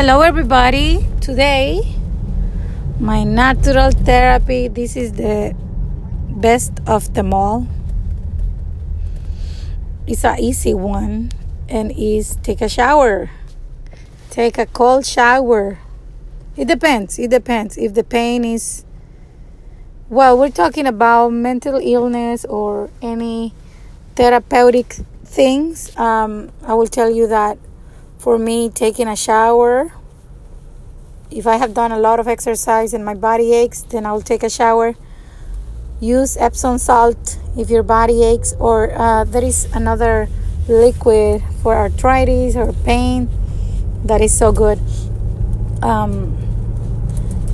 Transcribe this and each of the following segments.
Hello, everybody. Today, my natural therapy. This is the best of them all. It's an easy one, and is take a shower. Take a cold shower. It depends. It depends. If the pain is, well, we're talking about mental illness or any therapeutic things. Um, I will tell you that for me, taking a shower, if I have done a lot of exercise and my body aches, then I'll take a shower. Use Epsom salt if your body aches, or uh, there is another liquid for arthritis or pain that is so good. Um,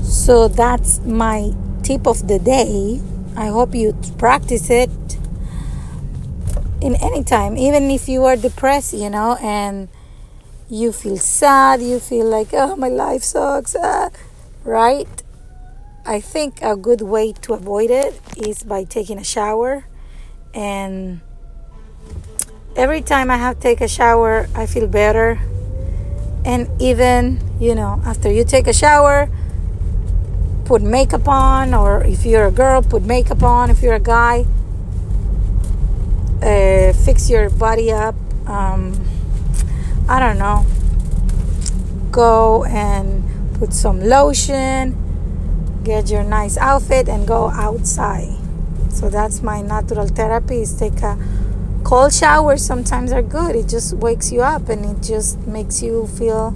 so that's my tip of the day. I hope you practice it in any time, even if you are depressed, you know, and you feel sad, you feel like, oh, my life sucks, ah, right? I think a good way to avoid it is by taking a shower. And every time I have take a shower, I feel better. And even, you know, after you take a shower, put makeup on, or if you're a girl, put makeup on. If you're a guy, uh, fix your body up. Um, I don't know, go and put some lotion, get your nice outfit, and go outside. So that's my natural therapy is take a cold shower sometimes are good. It just wakes you up and it just makes you feel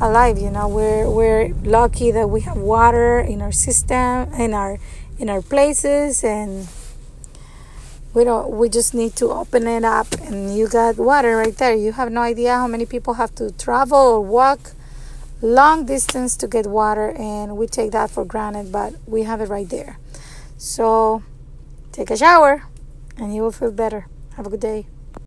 alive. You know, we're we're lucky that we have water in our system, in our in our places and we don't we just need to open it up and you got water right there. You have no idea how many people have to travel or walk long distance to get water and we take that for granted but we have it right there. So take a shower and you will feel better. Have a good day